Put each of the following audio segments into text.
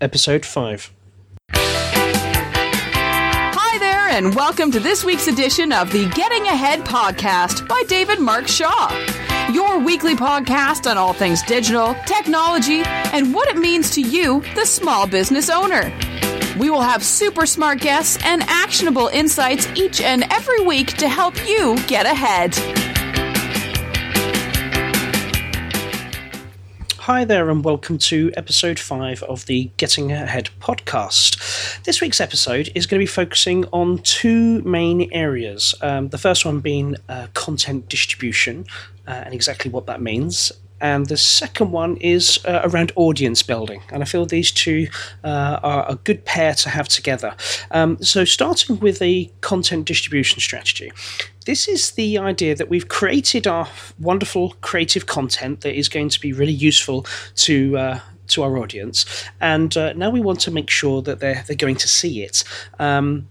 episode 5. Hi there, and welcome to this week's edition of the Getting Ahead podcast by David Mark Shaw. Your weekly podcast on all things digital, technology, and what it means to you, the small business owner. We will have super smart guests and actionable insights each and every week to help you get ahead. Hi there, and welcome to episode 5 of the Getting Ahead podcast. This week's episode is going to be focusing on two main areas. Um, the first one being uh, content distribution uh, and exactly what that means. And the second one is uh, around audience building. And I feel these two uh, are a good pair to have together. Um, so, starting with the content distribution strategy this is the idea that we've created our wonderful creative content that is going to be really useful to uh, to our audience, and uh, now we want to make sure that they're they're going to see it. Um,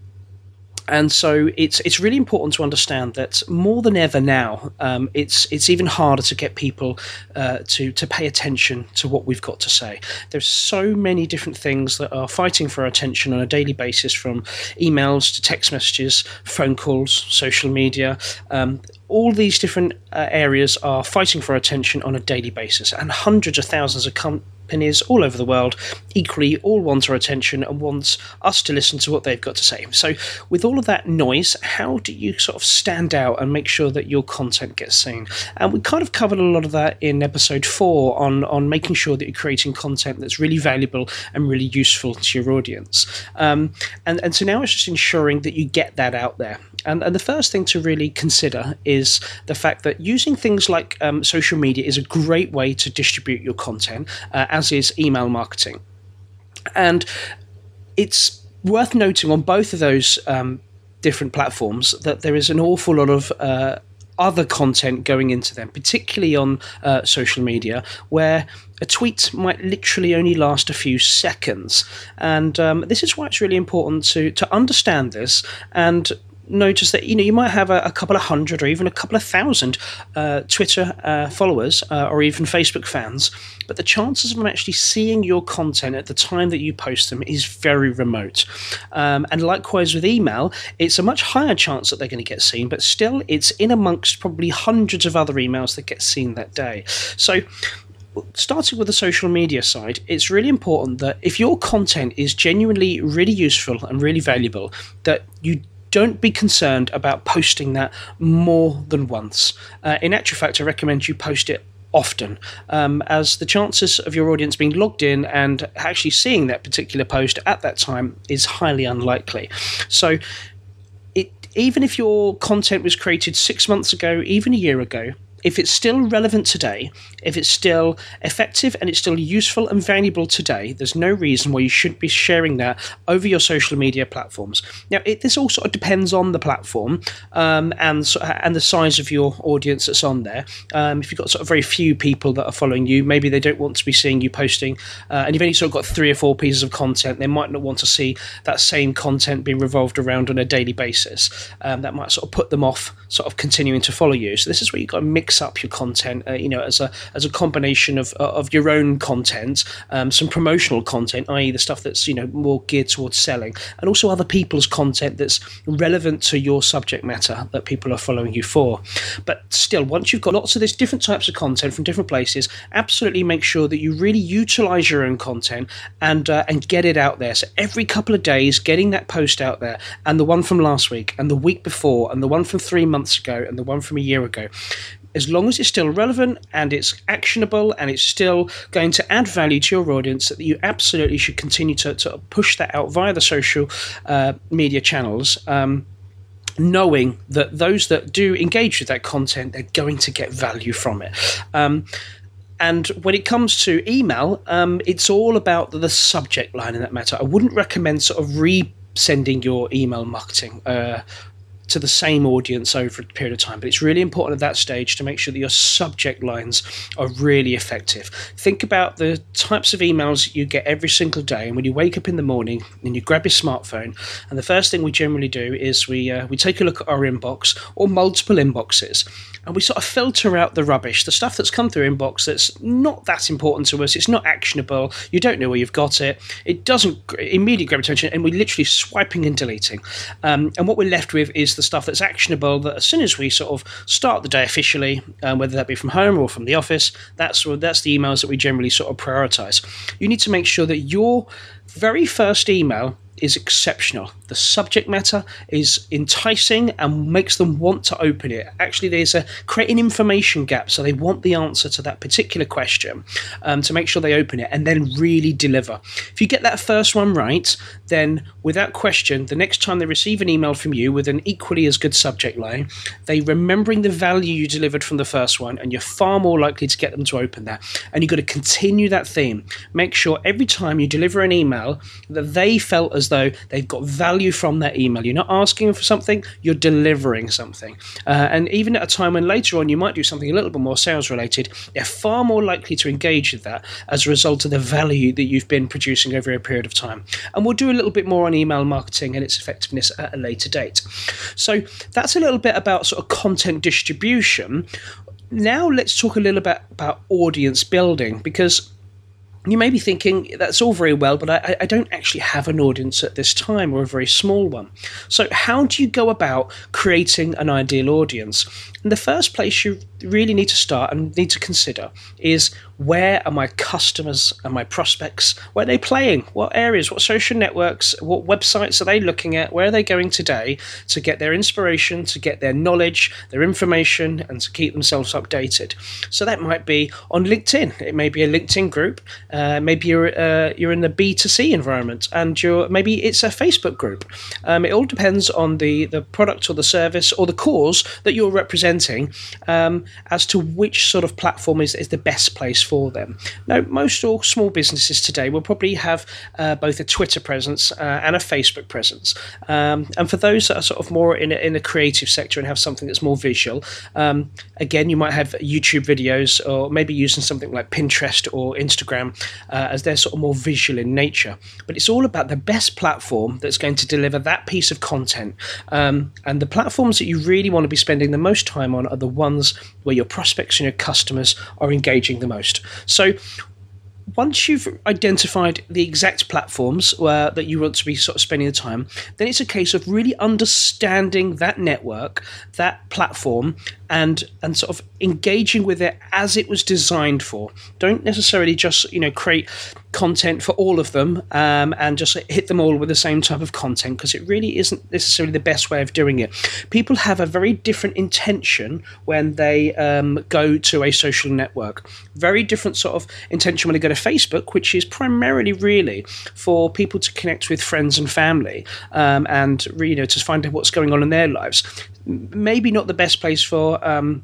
and so it's it's really important to understand that more than ever now, um, it's it's even harder to get people uh, to to pay attention to what we've got to say. There's so many different things that are fighting for our attention on a daily basis, from emails to text messages, phone calls, social media. Um, all these different uh, areas are fighting for attention on a daily basis, and hundreds of thousands of com- companies all over the world equally all want our attention and want us to listen to what they've got to say. So, with all of that noise, how do you sort of stand out and make sure that your content gets seen? And we kind of covered a lot of that in episode four on on making sure that you're creating content that's really valuable and really useful to your audience. Um, and and so now it's just ensuring that you get that out there. And, and the first thing to really consider is the fact that using things like um, social media is a great way to distribute your content, uh, as is email marketing. And it's worth noting on both of those um, different platforms that there is an awful lot of uh, other content going into them, particularly on uh, social media, where a tweet might literally only last a few seconds. And um, this is why it's really important to to understand this and notice that you know you might have a, a, couple of hundred or even a couple of thousand uh, Twitter uh, followers uh, or even Facebook fans, but the chances of them actually seeing your content at the time that you post them is very remote. Um, and likewise with email, it's a much higher chance that they're going to get seen, but still, it's in amongst probably hundreds of other emails that get seen that day. So starting with the social media side, it's really important that if your content is genuinely really useful and really valuable, that you don't be concerned about posting that more than once. Uh, in actual fact, I recommend you post it often, um, as the chances of your audience being logged in and actually seeing that particular post at that time is highly unlikely. So, it, even if your content was created six months ago, even a year ago, if it's still relevant today, if it's still effective and it's still useful and valuable today, there's no reason why you shouldn't be sharing that over your social media platforms. Now, it, this all sort of depends on the platform um, and and the size of your audience that's on there. Um, if you've got sort of very few people that are following you, maybe they don't want to be seeing you posting, uh, and you've only sort of got three or four pieces of content, they might not want to see that same content being revolved around on a daily basis. Um, that might sort of put them off, sort of continuing to follow you. So this is where you've got to mix up your content, uh, you know, as a as a combination of uh, of your own content, um, some promotional content, i.e., the stuff that's you know more geared towards selling, and also other people's content that's relevant to your subject matter that people are following you for. But still, once you've got lots of these different types of content from different places, absolutely make sure that you really utilize your own content and uh, and get it out there. So every couple of days, getting that post out there, and the one from last week, and the week before, and the one from three months ago, and the one from a year ago as long as it's still relevant and it's actionable and it's still going to add value to your audience, that you absolutely should continue to, to push that out via the social uh, media channels. Um, knowing that those that do engage with that content, they're going to get value from it. Um, and when it comes to email, um, it's all about the subject line in that matter. I wouldn't recommend sort of re sending your email marketing uh, to the same audience over a period of time. But it's really important at that stage to make sure that your subject lines are really effective. Think about the types of emails you get every single day, and when you wake up in the morning and you grab your smartphone, and the first thing we generally do is we uh, we take a look at our inbox or multiple inboxes, and we sort of filter out the rubbish, the stuff that's come through inbox that's not that important to us. It's not actionable. You don't know where you've got it. It doesn't immediately grab attention, and we're literally swiping and deleting. Um, and what we're left with is the stuff that's actionable. That as soon as we sort of start the day officially, um, whether that be from home or from the office, that's that's the emails that we generally sort of prioritize. You need to make sure that your very first email is exceptional. The subject matter is enticing and makes them want to open it. Actually, there's a create an information gap, so they want the answer to that particular question um, to make sure they open it and then really deliver. If you get that first one right, then without question, the next time they receive an email from you with an equally as good subject line, they remembering the value you delivered from the first one, and you're far more likely to get them to open that. And you've got to continue that theme. Make sure every time you deliver an email that they felt as though they've got value from that email. You're not asking for something, you're delivering something. Uh, and even at a time when later on you might do something a little bit more sales related, they're far more likely to engage with that as a result of the value that you've been producing over a period of time. And we'll do a little bit more on email marketing and its effectiveness at a later date. So that's a little bit about sort of content distribution. Now let's talk a little bit about audience building because you may be thinking that's all very well, but I, I, don't actually have an audience at this time or a very small one. So, how do you go about creating an ideal audience? In the first place, you really need to start and need to consider is where are my customers and my prospects? Where are they playing? What areas? What social networks? What websites are they looking at? Where are they going today to get their inspiration, to get their knowledge, their information, and to keep themselves updated? So that might be on LinkedIn. It may be a LinkedIn group. Maybe you're uh, you're in the B 2 C environment, and you're maybe it's a Facebook group. Um, it all depends on the the product or the service or the cause that you're representing um, as to which sort of platform is, is the best place for them. Now, most all small businesses today will probably have uh, both a Twitter presence uh, and a Facebook presence. Um, and for those that are sort of more in a, in the creative sector and have something that's more visual, um, again, you might have YouTube videos or maybe using something like Pinterest or Instagram uh, as they're sort of more visual in nature. But it's all about the best platform that's going to deliver that piece of content. Um, and the platforms that you really want to be spending the most time on are the ones where your prospects and your customers are engaging the most. So once you've identified the exact platforms uh, that you want to be sort of spending the time, then it's a case of really understanding that network, that platform, and and sort of engaging with it as it was designed for. Don't necessarily just you know create content for all of them um, and just hit them all with the same type of content because it really isn't necessarily the best way of doing it. People have a very different intention when they um, go to a social network. Very different sort of intention when they go to Facebook, which is primarily really for people to connect with friends and family um, and you know to find out what's going on in their lives. Maybe not the best place for um,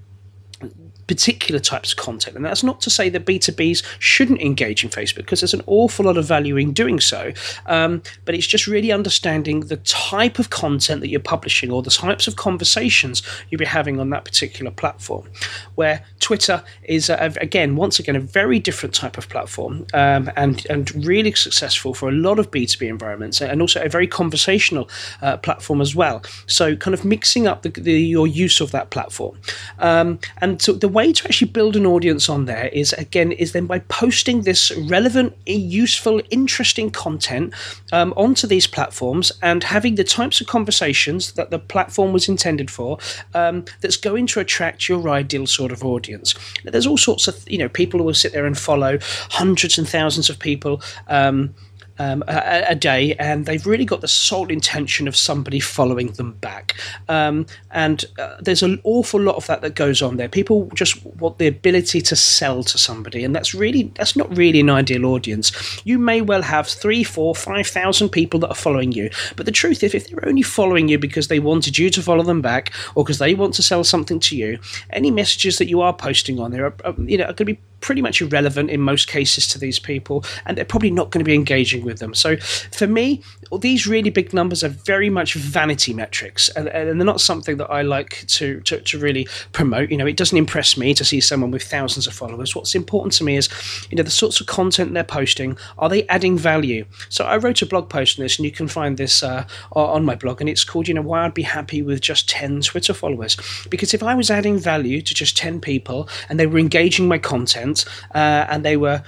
particular types of content. And that's not to say that B2Bs shouldn't engage in Facebook, because there's an awful lot of value in doing so. Um, but it's just really understanding the type of content that you're publishing or the types of conversations you'll be having on that particular platform. Where Twitter is, a, again, once again, a very different type of platform um, and, and really successful for a lot of B2B environments and also a very conversational uh, platform as well. So, kind of mixing up the, the, your use of that platform. Um, and so the way to actually build an audience on there is again is then by posting this relevant, useful, interesting content um, onto these platforms and having the types of conversations that the platform was intended for. Um, that's going to attract your ideal sort of audience. Now, there's all sorts of you know people who will sit there and follow hundreds and thousands of people. Um, um, a, a, day, and they've really got the sole intention of somebody following them back. Um, and uh, there's an awful lot of that that goes on there. People just want the ability to sell to somebody, and that's really that's not really an ideal audience. You may well have three, four, five thousand people that are following you, but the truth is, if they're only following you because they wanted you to follow them back, or because they want to sell something to you, any messages that you are posting on there are, are you know are going to be pretty much irrelevant in most cases to these people, and they're probably not going to be engaging with them. So for me, these really big numbers are very much vanity metrics, and, and they're not something that I like to, to, to really promote. You know, it doesn't impress me to see someone with thousands of followers. What's important to me is, you know, the sorts of content they're posting. Are they adding value? So I wrote a blog post on this, and you can find this uh, on my blog, and it's called, you know, why I'd be happy with just 10 Twitter followers. Because if I was adding value to just 10 people and they were engaging my content uh, and they were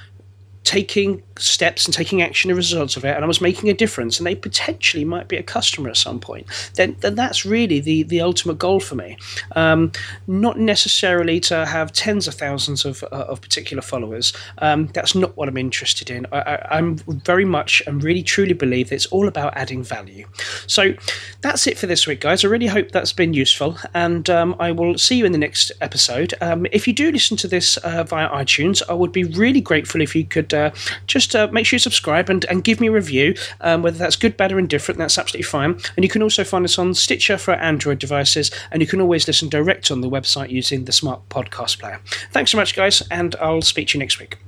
taking steps and taking action as a result of it, and I was making a difference, and they potentially might be a customer at some point, then, then that's really the, the ultimate goal for me. Um, not necessarily to have tens of thousands of, uh, of particular followers. Um, that's not what I'm interested in. I, am very much and really truly believe that it's all about adding value. So that's it for this week, guys. I really hope that's been useful, and um, I will see you in the next episode. Um, if you do listen to this uh, via iTunes, I would be really grateful if you could uh, just uh, make sure you subscribe and, and give me a review, um, whether that's good, bad, or indifferent. That's absolutely fine. And you can also find us on Stitcher for Android devices, and you can always listen direct on the website using the Smart Podcast Player. Thanks so much, guys, and I'll speak to you next week.